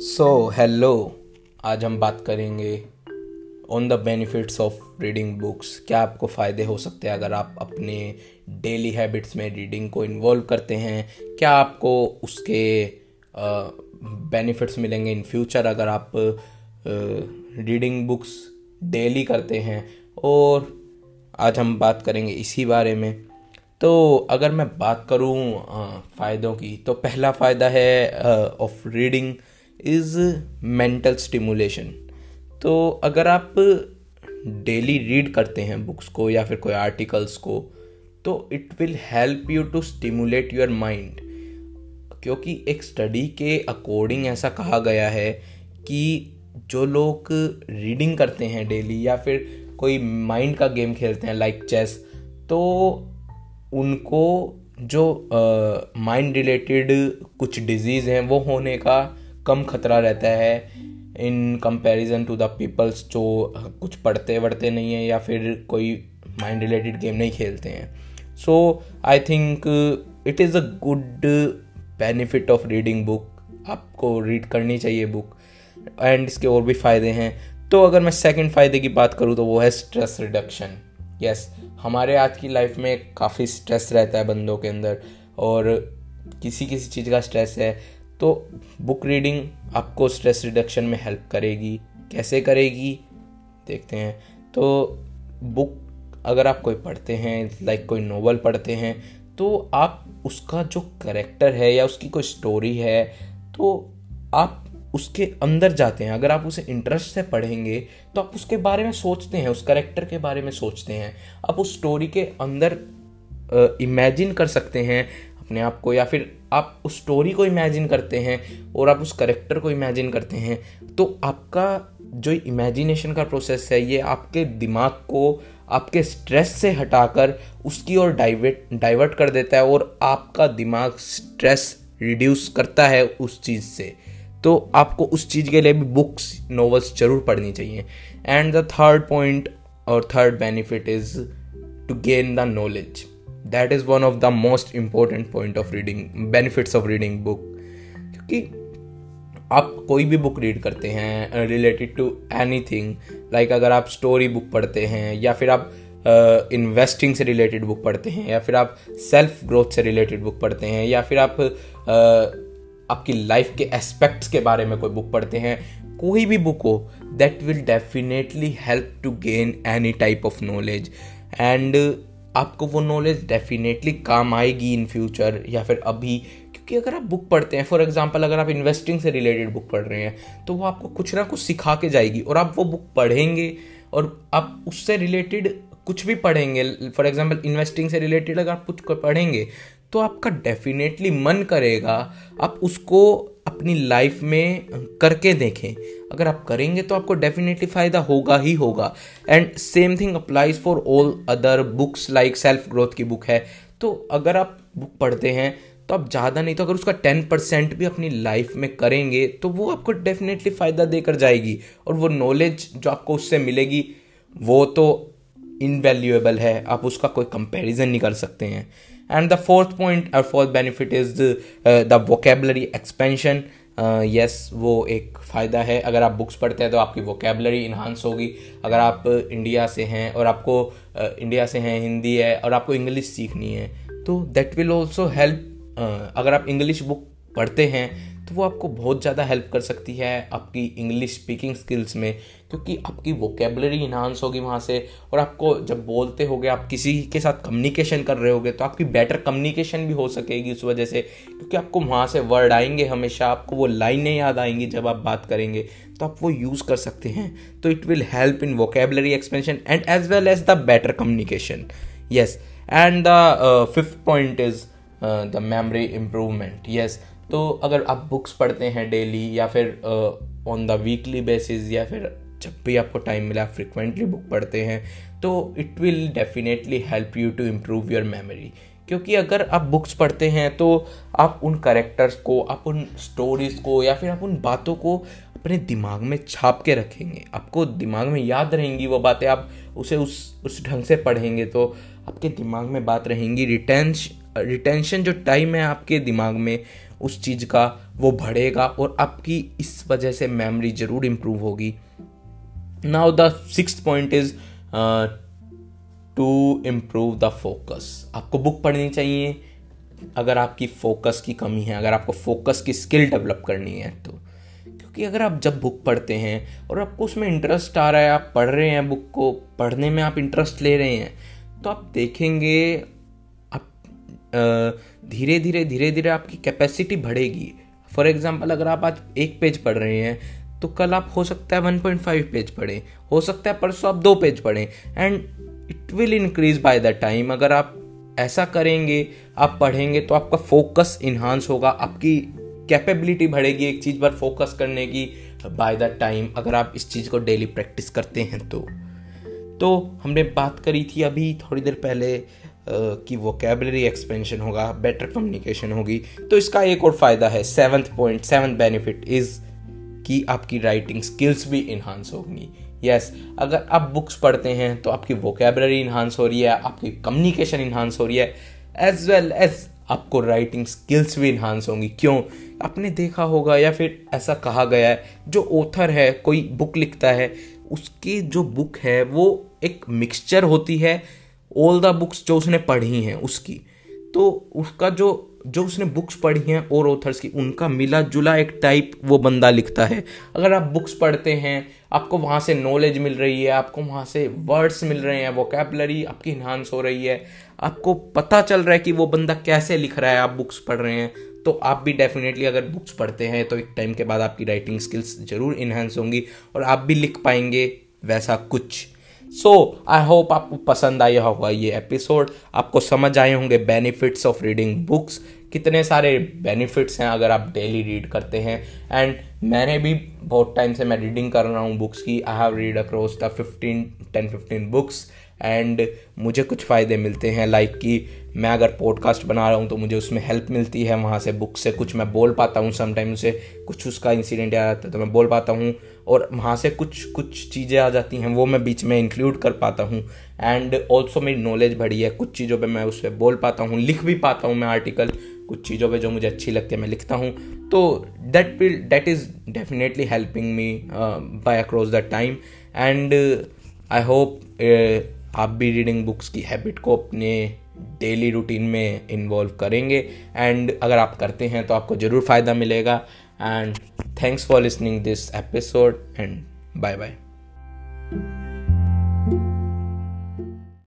So hello आज हम बात करेंगे on the benefits of reading books क्या आपको फ़ायदे हो सकते हैं अगर आप अपने डेली हैबिट्स में रीडिंग को इन्वॉल्व करते हैं? क्या आपको उसके बेनिफिट्स मिलेंगे इन फ्यूचर अगर आप रीडिंग बुक्स डेली करते हैं? और आज हम बात करेंगे इसी बारे में। तो अगर मैं बात करूँ फ़ायदों की तो पहला फ़ायदा है of reading is mental stimulation तो अगर आप डेली रीड करते हैं बुक्स को या फिर कोई आर्टिकल्स को तो it will help you to stimulate your mind क्योंकि एक स्टडी के अकॉर्डिंग ऐसा कहा गया है कि जो लोग रीडिंग करते हैं डेली या फिर कोई माइंड का गेम खेलते हैं लाइक like चेस तो उनको जो माइंड रिलेटेड कुछ डिज़ीज़ हैं वो होने का कम खतरा रहता है in comparison to the peoples जो कुछ पढ़ते वढ़ते नहीं है या फिर कोई माइंड रिलेटेड गेम नहीं खेलते हैं। So I think it is a good benefit of reading book आपको रीड करनी चाहिए बुक एंड इसके और भी फ़ायदे हैं। तो अगर मैं सेकंड फ़ायदे की बात करूँ तो वो है स्ट्रेस रिडक्शन यस हमारे आज की लाइफ में काफ़ी स्ट्रेस रहता है बंदों के अंदर। और किसी किसी चीज़ का स्ट्रेस है। तो बुक रीडिंग आपको स्ट्रेस रिडक्शन में हेल्प करेगी। कैसे करेगी? देखते हैं। तो बुक अगर आप कोई पढ़ते हैं लाइक कोई नोवेल पढ़ते हैं तो आप उसका जो करेक्टर है या उसकी कोई स्टोरी है तो आप उसके अंदर जाते हैं। अगर आप उसे इंटरेस्ट से पढ़ेंगे तो आप उसके बारे में सोचते हैं, उस करेक्टर के बारे में सोचते हैं। आप उस स्टोरी के अंदर इमेजिन कर सकते हैं। अपने आप को या फिर आप उस स्टोरी को इमेजिन करते हैं और आप उस करेक्टर को इमेजिन करते हैं तो आपका जो इमेजिनेशन का प्रोसेस है, ये आपके दिमाग को, आपके स्ट्रेस से हटाकर उसकी ओर डाइवर्ट डाइवर्ट कर देता है और आपका दिमाग स्ट्रेस रिड्यूस करता है उस चीज़ से। तो आपको उस चीज़ के लिए भी बुक्स नॉवेल्स ज़रूर पढ़नी चाहिए। एंड द थर्ड पॉइंट और third benefit is to gain the knowledge that is one of the most important point of reading benefits of reading book क्योंकि आप कोई भी बुक रीड करते हैं related to anything like अगर आप story book पढ़ते हैं या फिर आप इन्वेस्टिंग uh, से रिलेटेड बुक पढ़ते हैं या फिर आप सेल्फ ग्रोथ से रिलेटेड बुक पढ़ते हैं या फिर आप uh, आपकी लाइफ के एस्पेक्ट्स के बारे में कोई बुक पढ़ते हैं कोई भी बुक हो that will definitely help to gain any type of knowledge and आपको वो नॉलेज डेफिनेटली काम आएगी इन फ्यूचर या फिर अभी। क्योंकि अगर आप बुक पढ़ते हैं फॉर एग्ज़ाम्पल अगर आप इन्वेस्टिंग से रिलेटेड बुक पढ़ रहे हैं तो वो आपको कुछ ना कुछ सिखा के जाएगी और आप वो बुक पढ़ेंगे और आप उससे रिलेटेड कुछ भी पढ़ेंगे। फॉर एग्ज़ाम्पल इन्वेस्टिंग से रिलेटेड अगर आप कुछ पढ़ेंगे तो आपका डेफिनेटली मन करेगा, आप उसको अपनी लाइफ में करके देखें। अगर आप करेंगे तो आपको डेफिनेटली फ़ायदा होगा ही होगा। And same thing applies for all other books like self growth की बुक है। तो अगर आप बुक पढ़ते हैं तो आप ज़्यादा नहीं तो अगर उसका टेन परसेंट भी अपनी लाइफ में करेंगे तो वो आपको डेफिनेटली फ़ायदा देकर जाएगी। और वो नॉलेज जो आपको उससे मिलेगी, वो तो इनवैल्यूएबल है आप उसका कोई कंपैरिजन नहीं कर सकते हैं। एंड द फोर्थ पॉइंट और fourth benefit is the vocabulary expansion yes वो एक फ़ायदा है। अगर आप बुक्स पढ़ते हैं तो आपकी वोकेबलरी इन्हांस होगी। अगर आप इंडिया से हैं और आपको इंडिया uh, से हैं हिंदी है और आपको इंग्लिश सीखनी है तो दैट विल ऑल्सो हेल्प अगर आप इंग्लिश बुक पढ़ते हैं तो वो आपको बहुत ज़्यादा हेल्प कर सकती है आपकी इंग्लिश स्पीकिंग स्किल्स में, क्योंकि आपकी वोकेबलरी इन्हांस होगी वहाँ से, और आपको जब बोलते होगे, आप किसी के साथ कम्युनिकेशन कर रहे होगे तो आपकी बेटर कम्युनिकेशन भी हो सकेगी उस वजह से, क्योंकि आपको वहाँ से वर्ड आएँगे हमेशा, आपको वो लाइनें याद आएँगी जब आप बात करेंगे तो आप वो यूज़ कर सकते हैं। तो it will help in vocabulary expansion and as well as the better communication yes and the fifth point is the memory improvement yes तो अगर आप बुक्स पढ़ते हैं डेली या फिर ऑन द वीकली बेसिस या फिर जब भी आपको टाइम मिला फ्रिक्वेंटली बुक पढ़ते हैं तो it will definitely help you to improve your memory क्योंकि अगर आप बुक्स पढ़ते हैं तो आप उन करेक्टर्स को, आप उन स्टोरीज को या फिर आप उन बातों को अपने दिमाग में छाप के रखेंगे। आपको दिमाग में याद रहेंगी वो बातें, आप उसे उस उस ढंग से पढ़ेंगे तो आपके दिमाग में बात रहेंगी रिटेंश रिटेंशन जो टाइम है आपके दिमाग में उस चीज़ का, वो बढ़ेगा और आपकी इस वजह से मेमोरी ज़रूर इम्प्रूव होगी। Now the six point is to improve the focus आपको बुक पढ़नी चाहिए। अगर आपकी फोकस की कमी है, अगर आपको फोकस की स्किल डेवलप करनी है तो। क्योंकि अगर आप जब बुक पढ़ते हैं और आपको उसमें इंटरेस्ट आ रहा है, आप पढ़ रहे हैं बुक को, पढ़ने में आप इंटरेस्ट ले रहे हैं तो आप देखेंगे धीरे धीरे धीरे धीरे आपकी कैपेसिटी बढ़ेगी। फॉर एग्ज़ाम्पल अगर आप आज एक पेज पढ़ रहे हैं तो कल आप हो सकता है 1.5 पेज पढ़ें, हो सकता है परसों आप दो पेज पढ़ें and it will increase by the time अगर आप ऐसा करेंगे, आप पढ़ेंगे तो आपका फोकस इन्हांस होगा, आपकी कैपेबिलिटी बढ़ेगी एक चीज़ पर फोकस करने की बाय द टाइम अगर आप इस चीज़ को डेली प्रैक्टिस करते हैं तो। तो हमने बात करी थी अभी थोड़ी देर पहले कि वोकेबलरी एक्सपेंशन होगा बेटर कम्युनिकेशन होगी। तो इसका एक और फ़ायदा है seventh point seventh benefit is कि आपकी राइटिंग स्किल्स भी इन्हांस होंगी। यस yes, अगर आप बुक्स पढ़ते हैं तो आपकी वोकेबलरी इन्हांस हो रही है आपकी कम्युनिकेशन इन्हांस हो रही है एज वेल एज आपको राइटिंग स्किल्स भी इन्हांस होंगी। क्यों? आपने देखा होगा या फिर ऐसा कहा गया है जो ऑथर है कोई बुक लिखता है उसकी जो बुक है वो एक मिक्सचर होती है ऑल द बुक्स जो उसने पढ़ी हैं उसकी। तो उसका जो जो उसने बुक्स पढ़ी हैं और ऑथर्स की, उनका मिला जुला एक टाइप वो बंदा लिखता है। अगर आप बुक्स पढ़ते हैं, आपको वहाँ से नॉलेज मिल रही है, आपको वहाँ से वर्ड्स मिल रहे हैं वोकेबलरी आपकी इन्हांस हो रही है, आपको पता चल रहा है कि वो बंदा कैसे लिख रहा है, आप बुक्स पढ़ रहे हैं तो आप भी डेफिनेटली अगर बुक्स पढ़ते हैं तो एक टाइम के बाद आपकी राइटिंग स्किल्स ज़रूर इन्हांस होंगी और आप भी लिख पाएँगे वैसा कुछ। सो आई होप आपको पसंद आया होगा ये एपिसोड आपको समझ आए होंगे बेनिफिट्स ऑफ़ रीडिंग बुक्स कितने सारे बेनिफिट्स हैं अगर आप डेली रीड करते हैं। एंड मैंने भी बहुत टाइम से मैं रीडिंग कर रहा हूँ बुक्स की। I have read across the fifteen ten fifteen books and मुझे कुछ फ़ायदे मिलते हैं लाइक कि मैं अगर पॉडकास्ट बना रहा हूँ तो मुझे उसमें हेल्प मिलती है। वहाँ से बुक से कुछ मैं बोल पाता हूँ। समटाइम से कुछ उसका इंसिडेंट आ जाता है तो मैं बोल पाता हूँ। और वहाँ से कुछ कुछ चीज़ें आ जाती हैं, वो मैं बीच में इंक्लूड कर पाता हूँ। एंड ऑल्सो मेरी नॉलेज बढ़ी है। कुछ चीज़ों पर मैं उस पर बोल पाता हूँ, लिख भी पाता हूँ मैं आर्टिकल कुछ चीज़ों पे जो मुझे अच्छी लगती है, मैं लिखता हूँ। तो that will that is definitely helping me by across the time and I hope आप भी रीडिंग बुक्स की हैबिट को अपने डेली रूटीन में इन्वॉल्व करेंगे। एंड अगर आप करते हैं तो आपको ज़रूर फ़ायदा मिलेगा। and thanks for listening this episode and bye bye